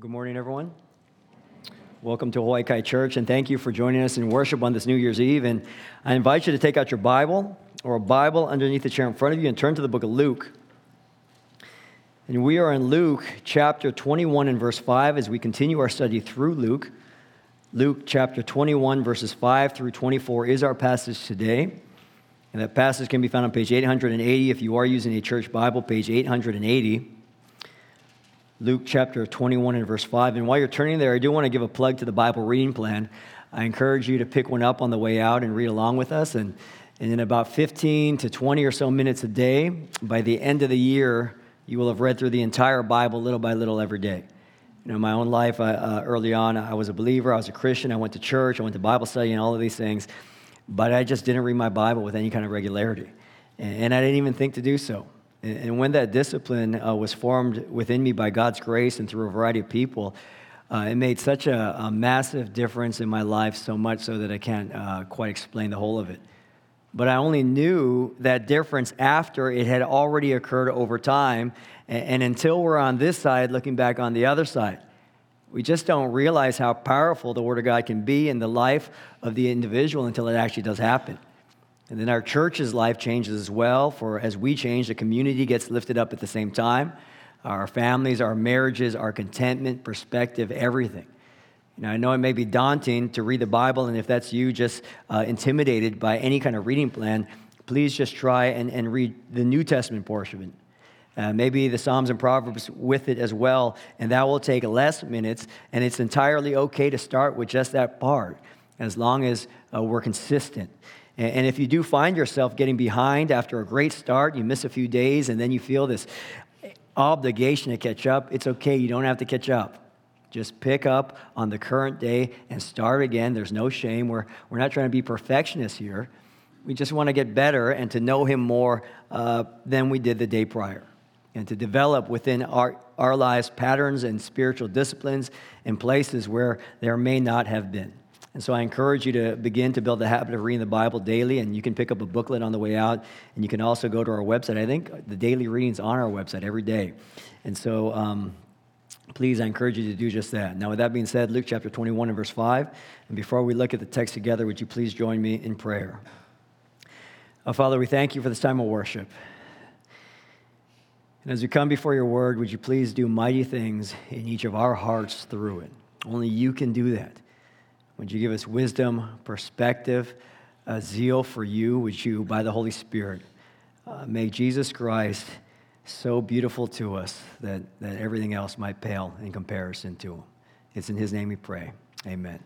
Good morning, everyone. Welcome to Hawaii Kai Church, and thank you for joining us in worship on this New Year's Eve. And I invite you to take out your Bible or a Bible underneath the chair in front of you and turn to the book of Luke. And we are in Luke chapter 21 and verse 5 as we continue our study through Luke. Luke chapter 21, verses 5 through 24 is our passage today. And that passage can be found on page 880 if you are using a church Bible, page 880. Luke chapter 21 and verse 5. And while you're turning there, I do want to give a plug to the Bible reading plan. I encourage you to pick one up on the way out and read along with us. And, and in about 15 to 20 or so minutes a day, by the end of the year, you will have read through the entire Bible little by little every day. You know, my own life, I, uh, early on, I was a believer, I was a Christian, I went to church, I went to Bible study, and all of these things, but I just didn't read my Bible with any kind of regularity. And, and I didn't even think to do so. And when that discipline uh, was formed within me by God's grace and through a variety of people, uh, it made such a, a, massive difference in my life, so much so that I can't uh, quite explain the whole of it. But I only knew that difference after it had already occurred over time. And, and until we're on this side, looking back on the other side, we just don't realize how powerful the Word of God can be in the life of the individual until it actually does happen. And then our church's life changes as well, for as we change, the community gets lifted up at the same time. Our families, our marriages, our contentment, perspective, everything. You know, I know it may be daunting to read the Bible, and if that's you, just uh, intimidated by any kind of reading plan, please just try and, and read the New Testament portion. Uh, maybe the Psalms and Proverbs with it as well, and that will take less minutes, and it's entirely okay to start with just that part as long as uh, we're consistent. And if you do find yourself getting behind after a great start, you miss a few days, and then you feel this obligation to catch up, it's okay. You don't have to catch up. Just pick up on the current day and start again. There's no shame. We're, we're not trying to be perfectionists here. We just want to get better and to know Him more uh, than we did the day prior, and to develop within our, our lives patterns and spiritual disciplines in places where there may not have been. And so I encourage you to begin to build the habit of reading the Bible daily. And you can pick up a booklet on the way out. And you can also go to our website. I think the daily readings on our website every day. And so um, please, I encourage you to do just that. Now, with that being said, Luke chapter 21 and verse 5. And before we look at the text together, would you please join me in prayer? Oh, Father, we thank you for this time of worship. And as we come before your word, would you please do mighty things in each of our hearts through it? Only you can do that. Would you give us wisdom, perspective, a zeal for you? Would you, by the Holy Spirit, uh, make Jesus Christ so beautiful to us that, that everything else might pale in comparison to him? It's in his name we pray. Amen.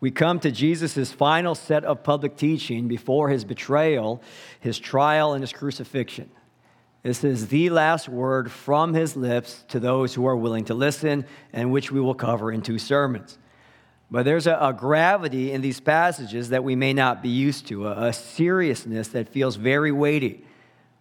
We come to Jesus' final set of public teaching before his betrayal, his trial, and his crucifixion. This is the last word from his lips to those who are willing to listen, and which we will cover in two sermons. But there's a, a, gravity in these passages that we may not be used to, a, a seriousness that feels very weighty.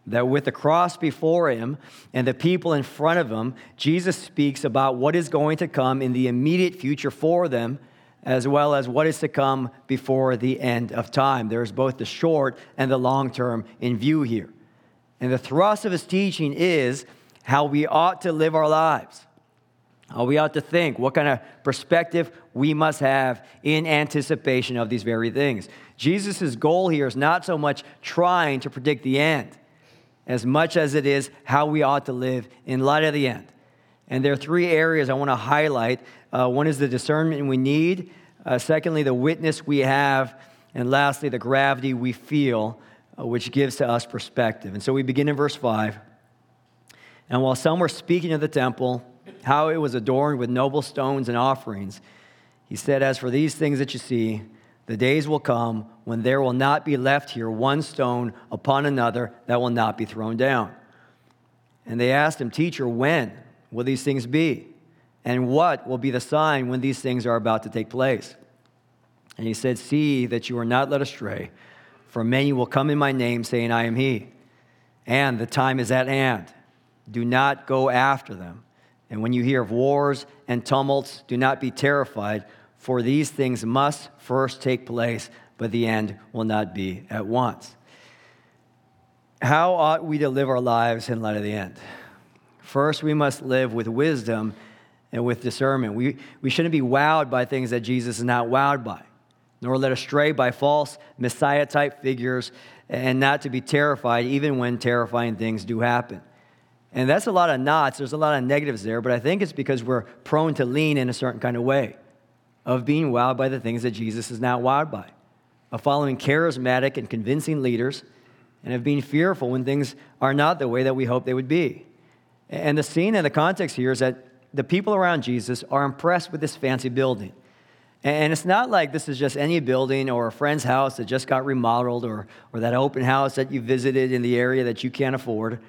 That with the cross before him and the people in front of him, Jesus speaks about what is going to come in the immediate future for them, as well as what is to come before the end of time. There's both the short and the long term in view here. And the thrust of his teaching is how we ought to live our lives we ought to think, what kind of perspective we must have in anticipation of these very things. Jesus' goal here is not so much trying to predict the end, as much as it is how we ought to live in light of the end. And there are three areas I want to highlight. Uh, one is the discernment we need, uh, secondly, the witness we have, and lastly, the gravity we feel, uh, which gives to us perspective. And so we begin in verse 5. And while some were speaking of the temple, how it was adorned with noble stones and offerings. He said, As for these things that you see, the days will come when there will not be left here one stone upon another that will not be thrown down. And they asked him, Teacher, when will these things be? And what will be the sign when these things are about to take place? And he said, See that you are not led astray, for many will come in my name, saying, I am he. And the time is at hand. Do not go after them. And when you hear of wars and tumults, do not be terrified, for these things must first take place, but the end will not be at once. How ought we to live our lives in light of the end? First, we must live with wisdom and with discernment. We, we shouldn't be wowed by things that Jesus is not wowed by, nor led astray by false Messiah type figures, and not to be terrified even when terrifying things do happen. And that's a lot of nots. There's a lot of negatives there, but I think it's because we're prone to lean in a certain kind of way of being wowed by the things that Jesus is not wowed by, of following charismatic and convincing leaders, and of being fearful when things are not the way that we hope they would be. And the scene and the context here is that the people around Jesus are impressed with this fancy building. And it's not like this is just any building or a friend's house that just got remodeled or, or that open house that you visited in the area that you can't afford.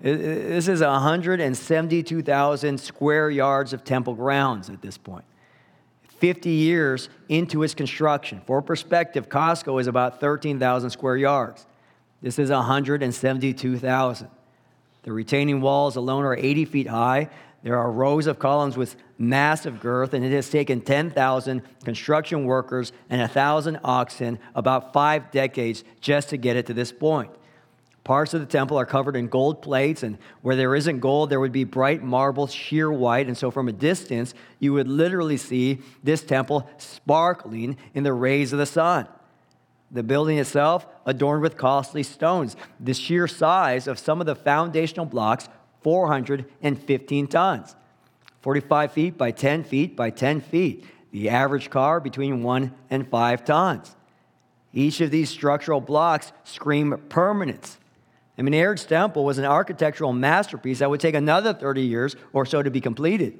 This is 172,000 square yards of temple grounds at this point. 50 years into its construction. For perspective, Costco is about 13,000 square yards. This is 172,000. The retaining walls alone are 80 feet high. There are rows of columns with massive girth, and it has taken 10,000 construction workers and 1,000 oxen about five decades just to get it to this point. Parts of the temple are covered in gold plates, and where there isn't gold, there would be bright marble, sheer white. And so, from a distance, you would literally see this temple sparkling in the rays of the sun. The building itself adorned with costly stones. The sheer size of some of the foundational blocks, 415 tons, 45 feet by 10 feet by 10 feet. The average car between one and five tons. Each of these structural blocks scream permanence. I mean, Herod's temple was an architectural masterpiece that would take another 30 years or so to be completed.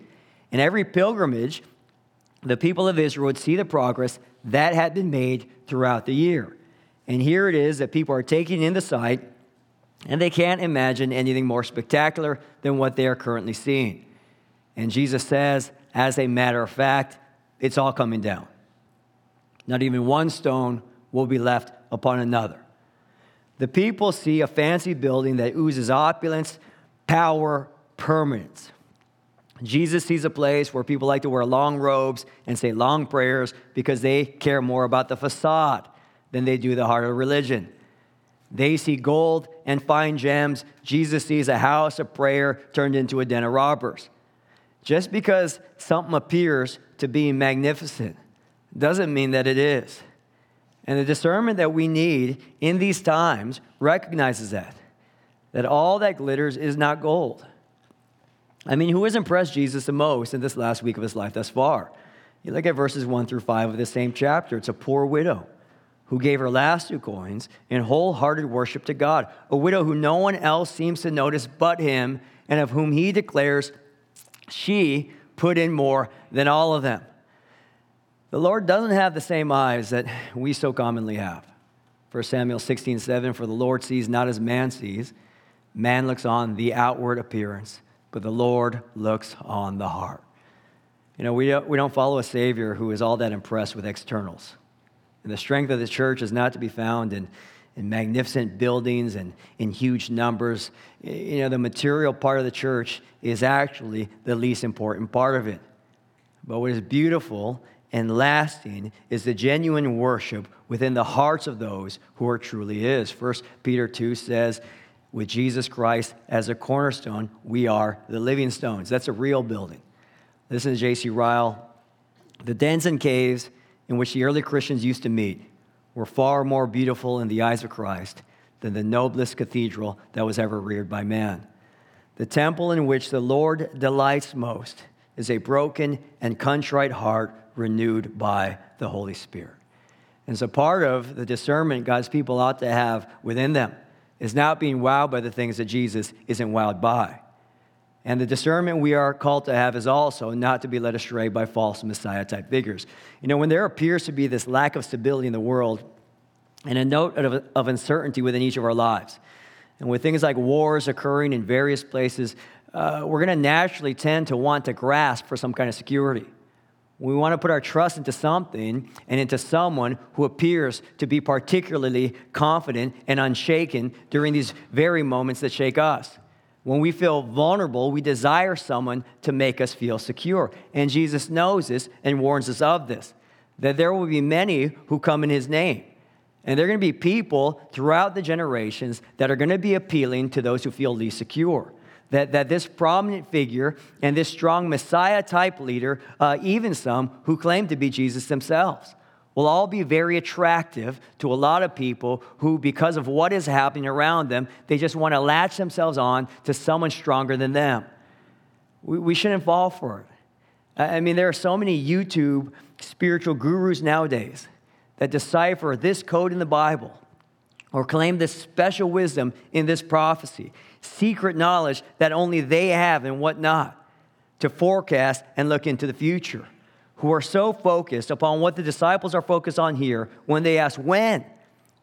In every pilgrimage, the people of Israel would see the progress that had been made throughout the year. And here it is that people are taking in the sight, and they can't imagine anything more spectacular than what they are currently seeing. And Jesus says, as a matter of fact, it's all coming down. Not even one stone will be left upon another. The people see a fancy building that oozes opulence, power, permanence. Jesus sees a place where people like to wear long robes and say long prayers because they care more about the facade than they do the heart of religion. They see gold and fine gems. Jesus sees a house of prayer turned into a den of robbers. Just because something appears to be magnificent doesn't mean that it is. And the discernment that we need in these times recognizes that, that all that glitters is not gold. I mean, who has impressed Jesus the most in this last week of his life thus far? You look at verses 1 through 5 of the same chapter. It's a poor widow who gave her last two coins in wholehearted worship to God, a widow who no one else seems to notice but him, and of whom he declares she put in more than all of them. The Lord doesn't have the same eyes that we so commonly have. 1 Samuel 16, 7, for the Lord sees not as man sees. Man looks on the outward appearance, but the Lord looks on the heart. You know, we don't, we don't follow a Savior who is all that impressed with externals. And the strength of the church is not to be found in, in magnificent buildings and in huge numbers. You know, the material part of the church is actually the least important part of it. But what is beautiful and lasting is the genuine worship within the hearts of those who are truly His. First Peter 2 says, with Jesus Christ as a cornerstone, we are the living stones. That's a real building. Listen to J.C. Ryle. The dens and caves in which the early Christians used to meet were far more beautiful in the eyes of Christ than the noblest cathedral that was ever reared by man. The temple in which the Lord delights most is a broken and contrite heart renewed by the Holy Spirit. And so, part of the discernment God's people ought to have within them is not being wowed by the things that Jesus isn't wowed by. And the discernment we are called to have is also not to be led astray by false Messiah type figures. You know, when there appears to be this lack of stability in the world and a note of, of uncertainty within each of our lives, and with things like wars occurring in various places, uh, we're going to naturally tend to want to grasp for some kind of security. We want to put our trust into something and into someone who appears to be particularly confident and unshaken during these very moments that shake us. When we feel vulnerable, we desire someone to make us feel secure. And Jesus knows this and warns us of this that there will be many who come in his name. And there are going to be people throughout the generations that are going to be appealing to those who feel least secure. That, that this prominent figure and this strong Messiah type leader, uh, even some who claim to be Jesus themselves, will all be very attractive to a lot of people who, because of what is happening around them, they just want to latch themselves on to someone stronger than them. We, we shouldn't fall for it. I mean, there are so many YouTube spiritual gurus nowadays that decipher this code in the Bible or claim this special wisdom in this prophecy, secret knowledge that only they have and whatnot to forecast and look into the future, who are so focused upon what the disciples are focused on here when they ask, When?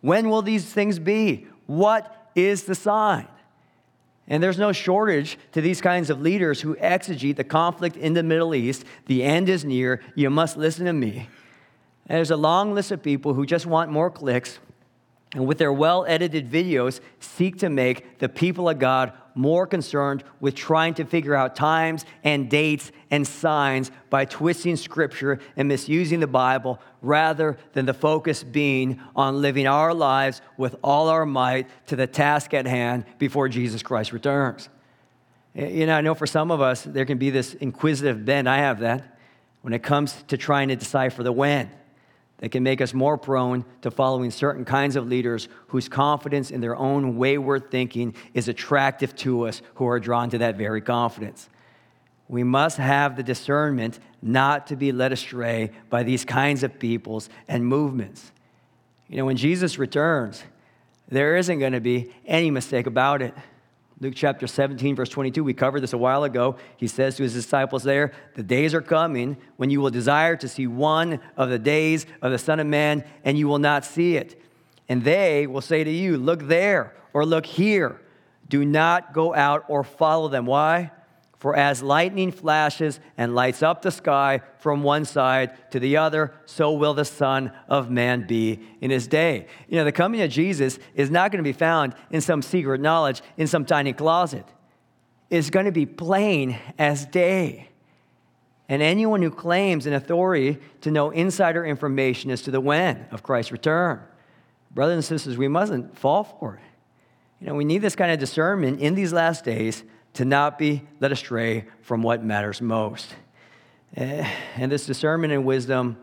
When will these things be? What is the sign? And there's no shortage to these kinds of leaders who exegete the conflict in the Middle East. The end is near. You must listen to me. And there's a long list of people who just want more clicks and with their well edited videos seek to make the people of God more concerned with trying to figure out times and dates and signs by twisting scripture and misusing the Bible rather than the focus being on living our lives with all our might to the task at hand before Jesus Christ returns. You know, I know for some of us, there can be this inquisitive bent. I have that when it comes to trying to decipher the when that can make us more prone to following certain kinds of leaders whose confidence in their own wayward thinking is attractive to us who are drawn to that very confidence. We must have the discernment not to be led astray by these kinds of peoples and movements. You know, when Jesus returns, there isn't going to be any mistake about it. Luke chapter 17, verse 22, we covered this a while ago. He says to his disciples there, The days are coming when you will desire to see one of the days of the Son of Man, and you will not see it. And they will say to you, Look there, or look here. Do not go out or follow them. Why? For as lightning flashes and lights up the sky from one side to the other, so will the Son of Man be in his day. You know, the coming of Jesus is not going to be found in some secret knowledge in some tiny closet. It's going to be plain as day. And anyone who claims an authority to know insider information as to the when of Christ's return, brothers and sisters, we mustn't fall for it. You know, we need this kind of discernment in these last days to not be led astray from what matters most. Eh, and this discernment and wisdom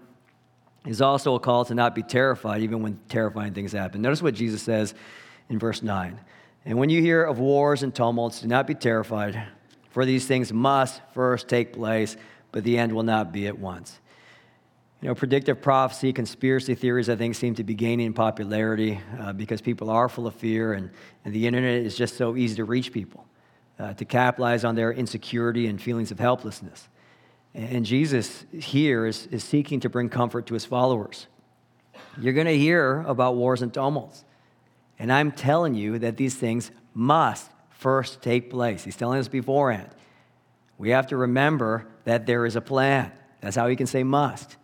is also a call to not be terrified, even when terrifying things happen. Notice what Jesus says in verse 9. And when you hear of wars and tumults, do not be terrified, for these things must first take place, but the end will not be at once. You know, predictive prophecy, conspiracy theories, I think, seem to be gaining popularity uh, because people are full of fear, and, and the internet is just so easy to reach people uh, to capitalize on their insecurity and feelings of helplessness. And Jesus here is, is seeking to bring comfort to his followers. You're going to hear about wars and tumults. And I'm telling you that these things must first take place. He's telling us beforehand. We have to remember that there is a plan. That's how he can say must.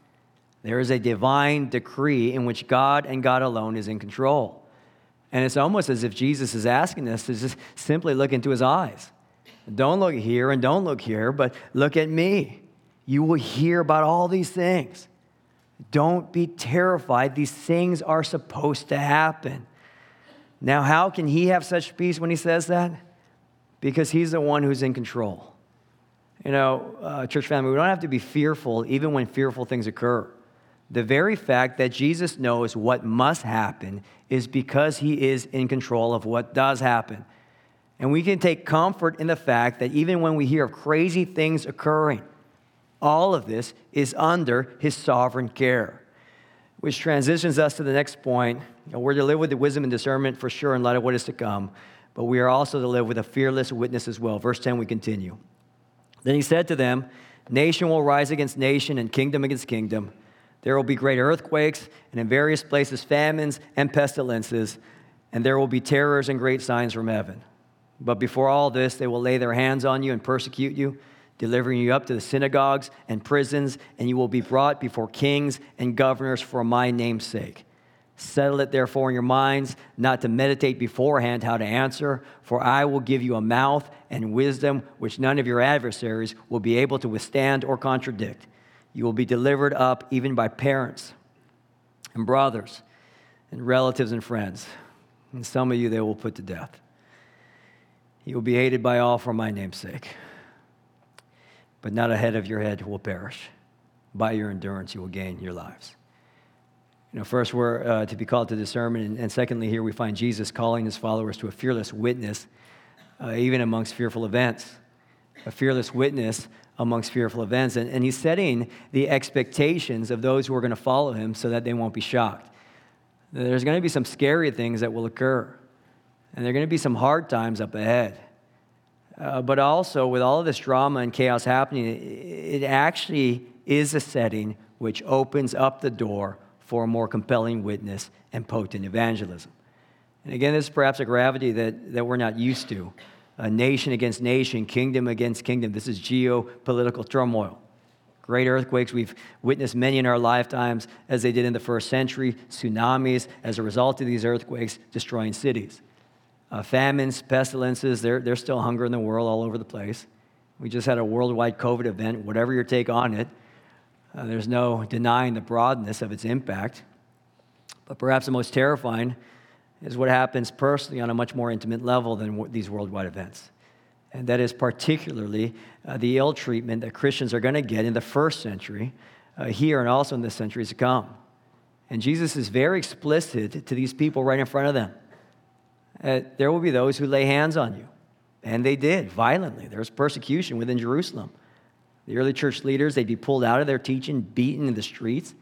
There is a divine decree in which God and God alone is in control. And it's almost as if Jesus is asking us to just simply look into his eyes. Don't look here and don't look here, but look at me. You will hear about all these things. Don't be terrified. These things are supposed to happen. Now, how can he have such peace when he says that? Because he's the one who's in control. You know, uh, church family, we don't have to be fearful even when fearful things occur. The very fact that Jesus knows what must happen is because he is in control of what does happen. And we can take comfort in the fact that even when we hear of crazy things occurring, all of this is under his sovereign care. Which transitions us to the next point. We're to live with the wisdom and discernment for sure in light of what is to come, but we are also to live with a fearless witness as well. Verse 10, we continue. Then he said to them, Nation will rise against nation and kingdom against kingdom. There will be great earthquakes, and in various places, famines and pestilences, and there will be terrors and great signs from heaven. But before all this, they will lay their hands on you and persecute you, delivering you up to the synagogues and prisons, and you will be brought before kings and governors for my name's sake. Settle it therefore in your minds not to meditate beforehand how to answer, for I will give you a mouth and wisdom which none of your adversaries will be able to withstand or contradict. You will be delivered up even by parents and brothers and relatives and friends. And some of you they will put to death. You will be hated by all for my name's sake. But not a head of your head will perish. By your endurance, you will gain your lives. You know, first, we're uh, to be called to discernment. And, and, secondly, here we find Jesus calling his followers to a fearless witness, uh, even amongst fearful events. A fearless witness amongst fearful events. And, and he's setting the expectations of those who are going to follow him so that they won't be shocked. There's going to be some scary things that will occur, and there are going to be some hard times up ahead. Uh, but also, with all of this drama and chaos happening, it, it actually is a setting which opens up the door for a more compelling witness and potent evangelism. And again, this is perhaps a gravity that, that we're not used to. Nation against nation, kingdom against kingdom. This is geopolitical turmoil. Great earthquakes, we've witnessed many in our lifetimes, as they did in the first century, tsunamis as a result of these earthquakes destroying cities. Uh, famines, pestilences, there, there's still hunger in the world all over the place. We just had a worldwide COVID event, whatever your take on it. Uh, there's no denying the broadness of its impact. But perhaps the most terrifying is what happens personally on a much more intimate level than these worldwide events. And that is particularly uh, the ill treatment that Christians are going to get in the first century, uh, here and also in the centuries to come. And Jesus is very explicit to these people right in front of them. Uh, there will be those who lay hands on you. And they did violently. There was persecution within Jerusalem. The early church leaders, they'd be pulled out of their teaching, beaten in the streets.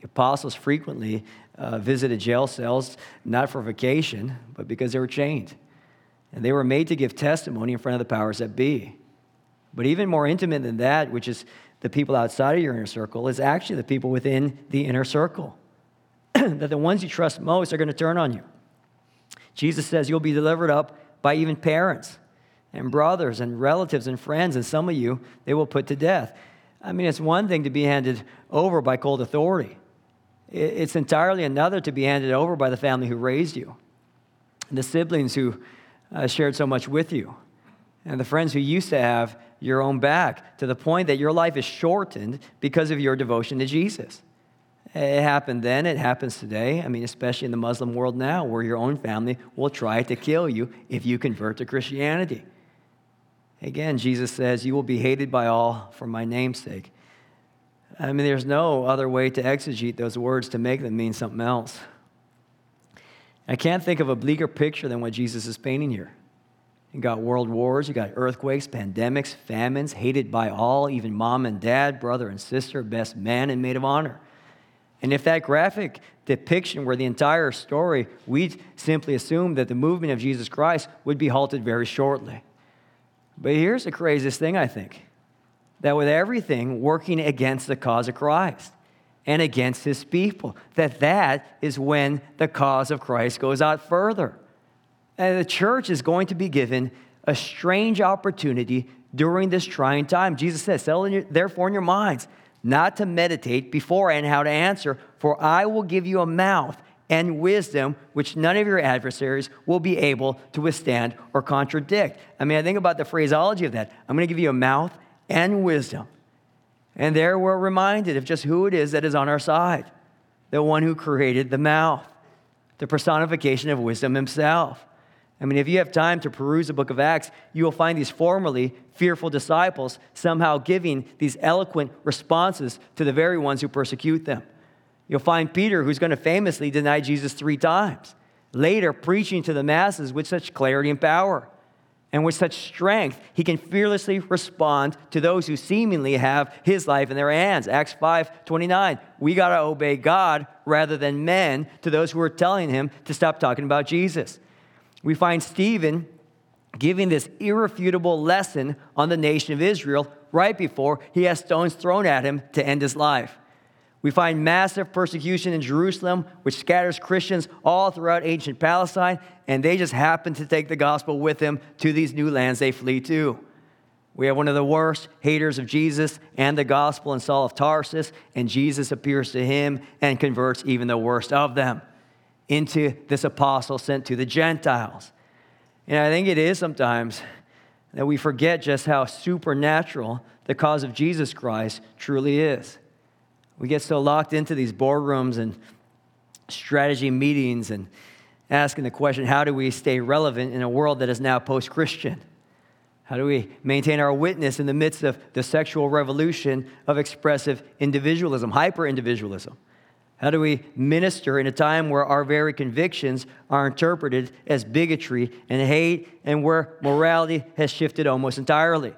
The apostles frequently uh, visited jail cells, not for vacation, but because they were chained. And they were made to give testimony in front of the powers that be. But even more intimate than that, which is the people outside of your inner circle, is actually the people within the inner circle. that the ones you trust most are going to turn on you. Jesus says you'll be delivered up by even parents and brothers and relatives and friends, and some of you they will put to death. I mean, it's one thing to be handed over by cold authority, it's entirely another to be handed over by the family who raised you, the siblings who uh, shared so much with you, and the friends who used to have your own back, to the point that your life is shortened because of your devotion to Jesus. It happened then, it happens today. I mean, especially in the Muslim world now, where your own family will try to kill you if you convert to Christianity. Again, Jesus says, You will be hated by all for my name's sake. I mean, there's no other way to exegete those words to make them mean something else. I can't think of a bleaker picture than what Jesus is painting here. You got world wars, you got earthquakes, pandemics, famines, hated by all, even mom and dad, brother and sister, best man and maid of honor. And if that graphic depiction were the entire story, we'd simply assume that the movement of Jesus Christ would be halted very shortly. But here's the craziest thing, I think that with everything working against the cause of Christ and against his people, that that is when the cause of Christ goes out further. And the church is going to be given a strange opportunity during this trying time. Jesus says, Settle in your, therefore in your minds not to meditate beforehand how to answer, for I will give you a mouth and wisdom which none of your adversaries will be able to withstand or contradict. I mean, I think about the phraseology of that. I'm going to give you a mouth and wisdom. And there we're reminded of just who it is that is on our side the one who created the mouth, the personification of wisdom himself. I mean, if you have time to peruse the book of Acts, you will find these formerly fearful disciples somehow giving these eloquent responses to the very ones who persecute them. You'll find Peter, who's going to famously deny Jesus three times, later preaching to the masses with such clarity and power. And with such strength, he can fearlessly respond to those who seemingly have his life in their hands. Acts 5 29. We got to obey God rather than men to those who are telling him to stop talking about Jesus. We find Stephen giving this irrefutable lesson on the nation of Israel right before he has stones thrown at him to end his life. We find massive persecution in Jerusalem, which scatters Christians all throughout ancient Palestine, and they just happen to take the gospel with them to these new lands they flee to. We have one of the worst haters of Jesus and the gospel in Saul of Tarsus, and Jesus appears to him and converts even the worst of them into this apostle sent to the Gentiles. And I think it is sometimes that we forget just how supernatural the cause of Jesus Christ truly is. We get so locked into these boardrooms and strategy meetings and asking the question how do we stay relevant in a world that is now post Christian? How do we maintain our witness in the midst of the sexual revolution of expressive individualism, hyper individualism? How do we minister in a time where our very convictions are interpreted as bigotry and hate and where morality has shifted almost entirely?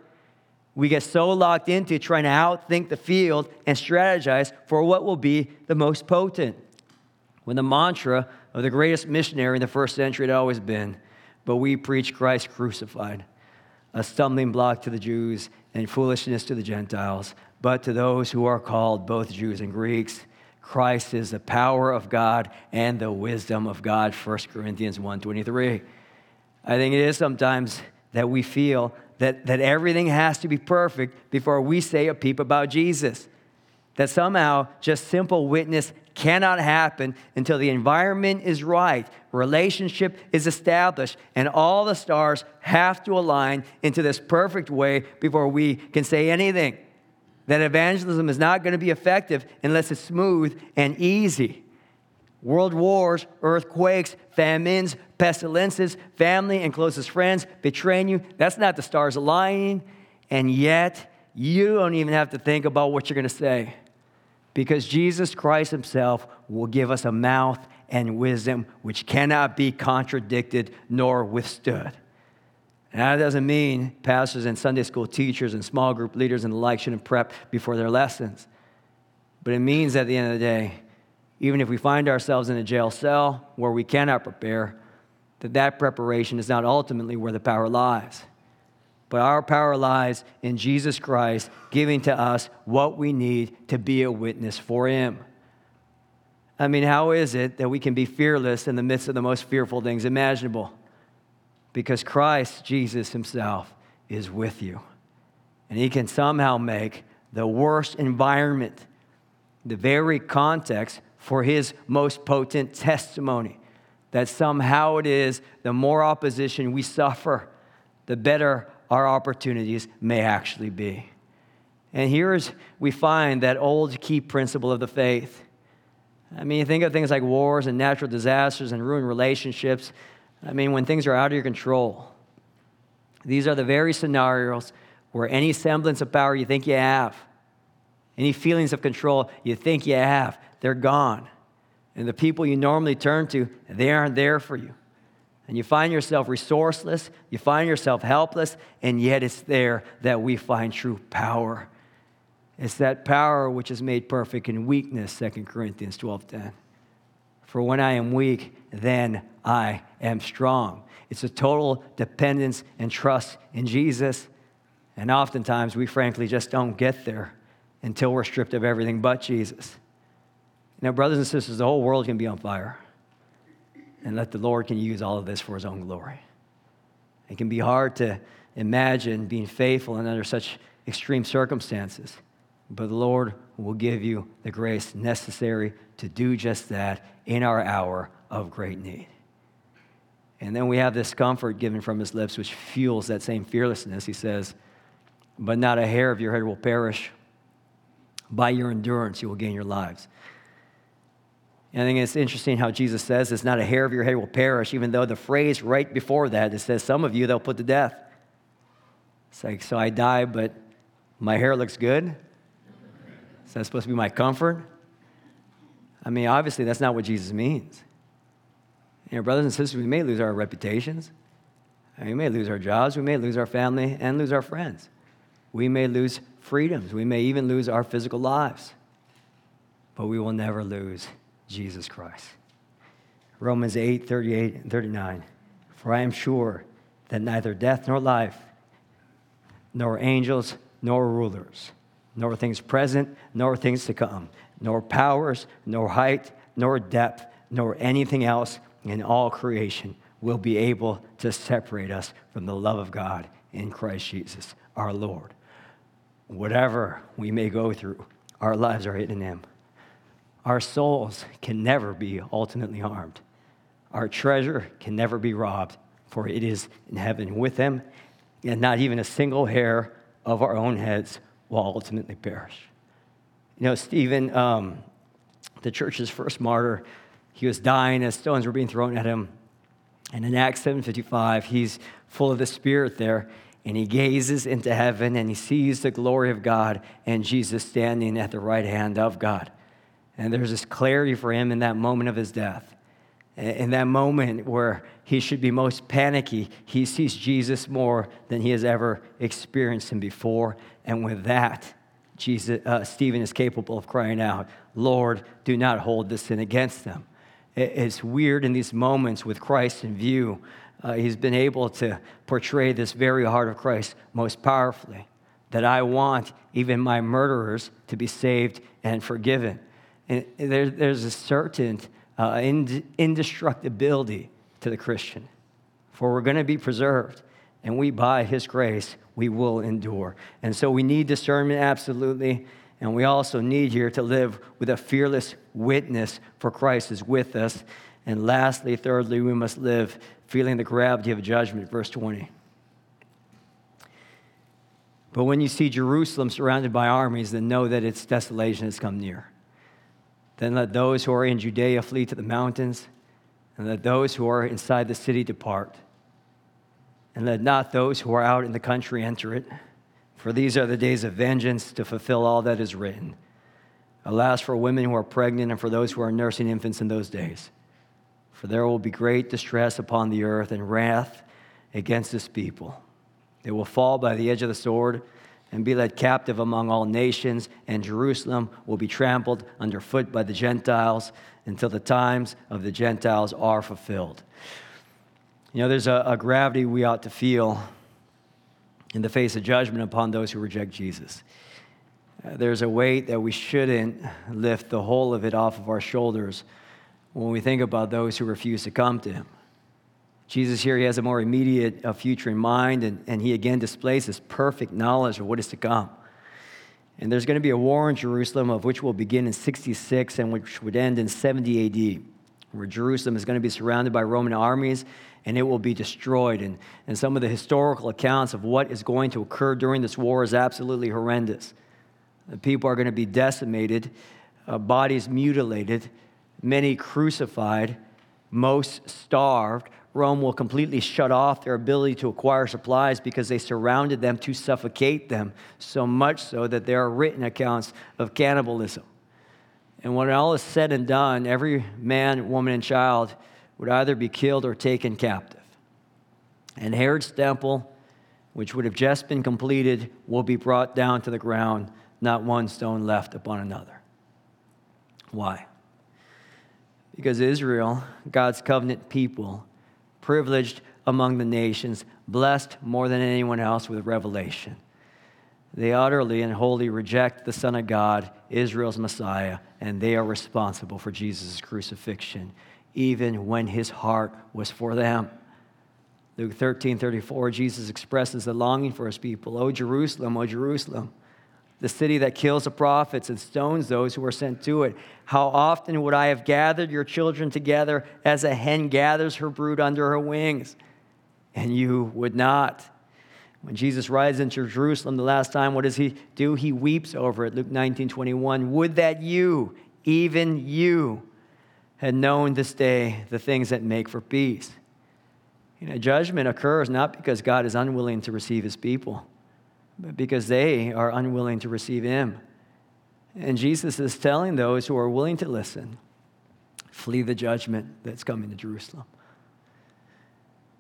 We get so locked into trying to outthink the field and strategize for what will be the most potent. When the mantra of the greatest missionary in the first century had always been, but we preach Christ crucified a stumbling block to the Jews and foolishness to the Gentiles, but to those who are called, both Jews and Greeks, Christ is the power of God and the wisdom of God, 1 Corinthians 1.23. I think it is sometimes that we feel that, that everything has to be perfect before we say a peep about Jesus. That somehow just simple witness cannot happen until the environment is right, relationship is established, and all the stars have to align into this perfect way before we can say anything. That evangelism is not going to be effective unless it's smooth and easy. World wars, earthquakes, famines, pestilences, family and closest friends betraying you, that's not the stars aligning. And yet, you don't even have to think about what you're going to say because Jesus Christ Himself will give us a mouth and wisdom which cannot be contradicted nor withstood. And that doesn't mean pastors and Sunday school teachers and small group leaders and the like shouldn't prep before their lessons. But it means at the end of the day, even if we find ourselves in a jail cell where we cannot prepare, that that preparation is not ultimately where the power lies. But our power lies in Jesus Christ giving to us what we need to be a witness for Him. I mean, how is it that we can be fearless in the midst of the most fearful things imaginable? Because Christ, Jesus Himself, is with you. And He can somehow make the worst environment the very context for His most potent testimony. That somehow it is the more opposition we suffer, the better our opportunities may actually be. And here's we find that old key principle of the faith. I mean, you think of things like wars and natural disasters and ruined relationships. I mean, when things are out of your control, these are the very scenarios where any semblance of power you think you have, any feelings of control you think you have, they're gone. And the people you normally turn to, they aren't there for you and you find yourself resourceless, you find yourself helpless, and yet it's there that we find true power. It's that power which is made perfect in weakness, 2 Corinthians 12:10. For when I am weak, then I am strong. It's a total dependence and trust in Jesus. And oftentimes we frankly just don't get there until we're stripped of everything but Jesus. Now, brothers and sisters, the whole world can be on fire and let the Lord can use all of this for his own glory. It can be hard to imagine being faithful and under such extreme circumstances, but the Lord will give you the grace necessary to do just that in our hour of great need. And then we have this comfort given from his lips, which fuels that same fearlessness. He says, But not a hair of your head will perish. By your endurance, you will gain your lives. And I think it's interesting how Jesus says it's not a hair of your head will perish, even though the phrase right before that it says, Some of you they'll put to death. It's like, so I die, but my hair looks good? Is that supposed to be my comfort? I mean, obviously, that's not what Jesus means. You know, brothers and sisters, we may lose our reputations. We may lose our jobs. We may lose our family and lose our friends. We may lose freedoms. We may even lose our physical lives. But we will never lose Jesus Christ. Romans 8, 38 and 39. For I am sure that neither death nor life, nor angels nor rulers, nor things present nor things to come, nor powers, nor height, nor depth, nor anything else in all creation will be able to separate us from the love of God in Christ Jesus, our Lord. Whatever we may go through, our lives are hidden in Him. Our souls can never be ultimately harmed. Our treasure can never be robbed, for it is in heaven with Him, and not even a single hair of our own heads will ultimately perish. You know, Stephen, um, the church's first martyr, He was dying as stones were being thrown at him. And in Acts 7:55, he's full of the Spirit there, and he gazes into heaven and he sees the glory of God and Jesus standing at the right hand of God. And there's this clarity for him in that moment of his death. In that moment where he should be most panicky, he sees Jesus more than he has ever experienced him before. And with that, Jesus, uh, Stephen is capable of crying out, Lord, do not hold this sin against them it's weird in these moments with Christ in view. Uh, he's been able to portray this very heart of Christ most powerfully that I want even my murderers to be saved and forgiven. And there, there's a certain uh, indestructibility to the Christian, for we're going to be preserved, and we, by His grace, we will endure. And so we need discernment, absolutely. And we also need here to live with a fearless witness for Christ is with us. And lastly, thirdly, we must live feeling the gravity of judgment. Verse 20. But when you see Jerusalem surrounded by armies, then know that its desolation has come near. Then let those who are in Judea flee to the mountains, and let those who are inside the city depart. And let not those who are out in the country enter it. For these are the days of vengeance to fulfill all that is written. Alas, for women who are pregnant and for those who are nursing infants in those days. For there will be great distress upon the earth and wrath against this people. They will fall by the edge of the sword and be led captive among all nations, and Jerusalem will be trampled underfoot by the Gentiles until the times of the Gentiles are fulfilled. You know, there's a, a gravity we ought to feel in the face of judgment upon those who reject Jesus. There's a weight that we shouldn't lift the whole of it off of our shoulders when we think about those who refuse to come to Him. Jesus here, he has a more immediate uh, future in mind, and, and he again displays his perfect knowledge of what is to come. And there's going to be a war in Jerusalem, of which will begin in 66 and which would end in 70 AD, where Jerusalem is going to be surrounded by Roman armies and it will be destroyed. And, and some of the historical accounts of what is going to occur during this war is absolutely horrendous. The people are going to be decimated, uh, bodies mutilated, many crucified, most starved. Rome will completely shut off their ability to acquire supplies because they surrounded them to suffocate them, so much so that there are written accounts of cannibalism. And when all is said and done, every man, woman, and child would either be killed or taken captive. And Herod's temple, which would have just been completed, will be brought down to the ground, not one stone left upon another. Why? Because Israel, God's covenant people, privileged among the nations, blessed more than anyone else with revelation. They utterly and wholly reject the Son of God, Israel's Messiah, and they are responsible for Jesus' crucifixion even when his heart was for them. Luke 13 34, Jesus expresses the longing for his people. O Jerusalem, O Jerusalem, the city that kills the prophets and stones those who are sent to it. How often would I have gathered your children together as a hen gathers her brood under her wings? And you would not. When Jesus rides into Jerusalem the last time, what does he do? He weeps over it. Luke 19 21. Would that you, even you, had known this day the things that make for peace. You know, judgment occurs not because God is unwilling to receive his people, because they are unwilling to receive him. And Jesus is telling those who are willing to listen flee the judgment that's coming to Jerusalem.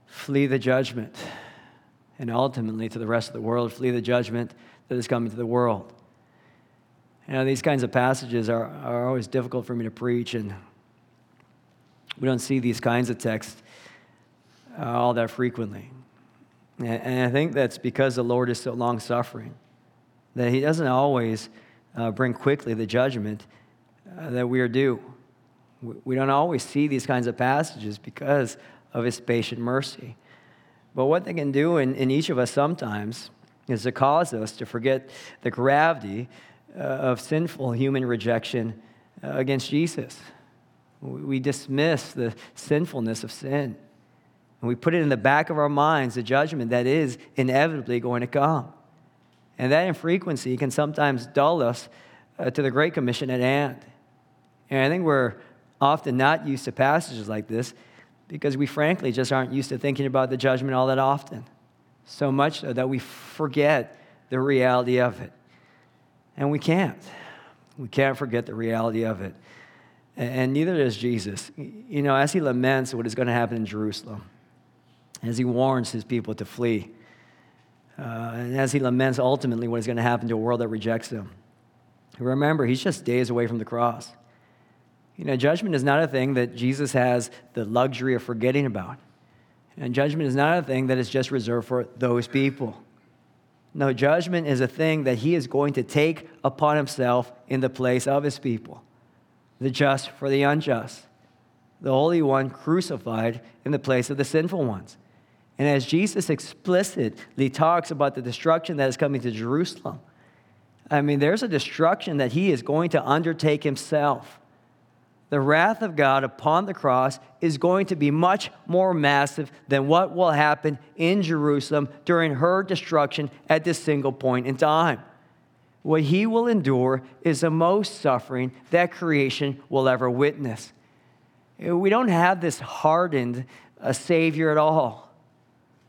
Flee the judgment. And ultimately, to the rest of the world, flee the judgment that is coming to the world. You know, these kinds of passages are, are always difficult for me to preach, and we don't see these kinds of texts uh, all that frequently. And, I think that's because the Lord is so long suffering, that He doesn't always uh, bring quickly the judgment uh, that we are due. We, we don't always see these kinds of passages because of His patient mercy. But what they can do in, in each of us sometimes is to cause us to forget the gravity uh, of sinful human rejection uh, against Jesus. We dismiss the sinfulness of sin. And we put it in the back of our minds, the judgment that is inevitably going to come. And that infrequency can sometimes dull us uh, to the Great Commission at hand. And I think we're often not used to passages like this because we frankly just aren't used to thinking about the judgment all that often. So much so that we forget the reality of it. And we can't. We can't forget the reality of it. And neither does Jesus. You know, as he laments what is going to happen in Jerusalem, as he warns his people to flee, uh, and as he laments ultimately what is going to happen to a world that rejects him, remember, he's just days away from the cross. You know, judgment is not a thing that Jesus has the luxury of forgetting about. And judgment is not a thing that is just reserved for those people. No, judgment is a thing that he is going to take upon himself in the place of his people the just for the unjust, the Holy One crucified in the place of the sinful ones. And as Jesus explicitly talks about the destruction that is coming to Jerusalem, I mean, there's a destruction that he is going to undertake himself the wrath of God upon the cross is going to be much more massive than what will happen in Jerusalem during her destruction at this single point in time. What he will endure is the most suffering that creation will ever witness. We don't have this hardened a Savior at all.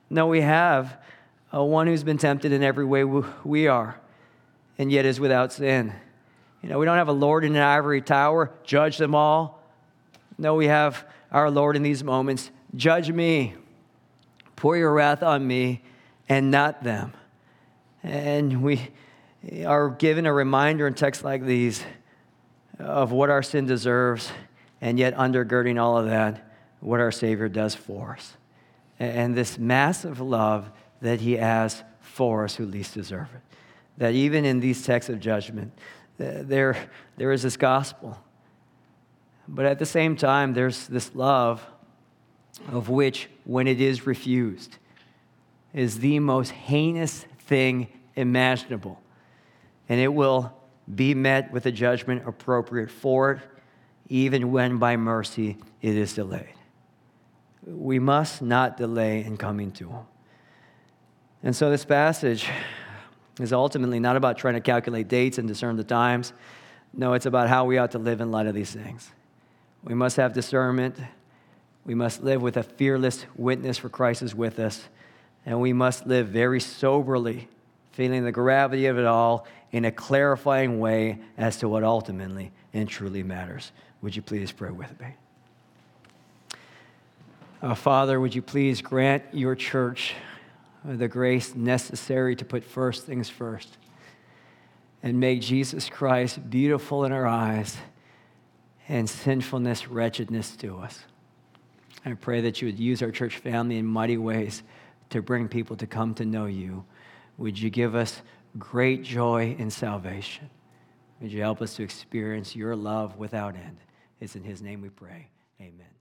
No, we have a one who's been tempted in every way we are, and yet is without sin. You know, we don't have a Lord in an ivory tower, judge them all. No, we have our Lord in these moments, judge me, pour your wrath on me, and not them. And we are given a reminder in texts like these of what our sin deserves, and yet undergirding all of that, what our Savior does for us. And this massive love that He has for us who least deserve it. That even in these texts of judgment, uh, there, there is this gospel. But at the same time, there's this love of which, when it is refused, is the most heinous thing imaginable. And it will be met with a judgment appropriate for it, even when by mercy it is delayed. We must not delay in coming to Him. And so, this passage is ultimately not about trying to calculate dates and discern the times. No, it's about how we ought to live in light of these things. We must have discernment. We must live with a fearless witness for Christ is with us. And we must live very soberly, feeling the gravity of it all in a clarifying way as to what ultimately and truly matters. Would you please pray with me? Uh, Father, would you please grant your church the grace necessary to put first things first and make Jesus Christ beautiful in our eyes and sinfulness, wretchedness to us. I pray that you would use our church family in mighty ways to bring people to come to know you. Would you give us great joy in salvation? Would you help us to experience your love without end? It's in his name we pray. Amen.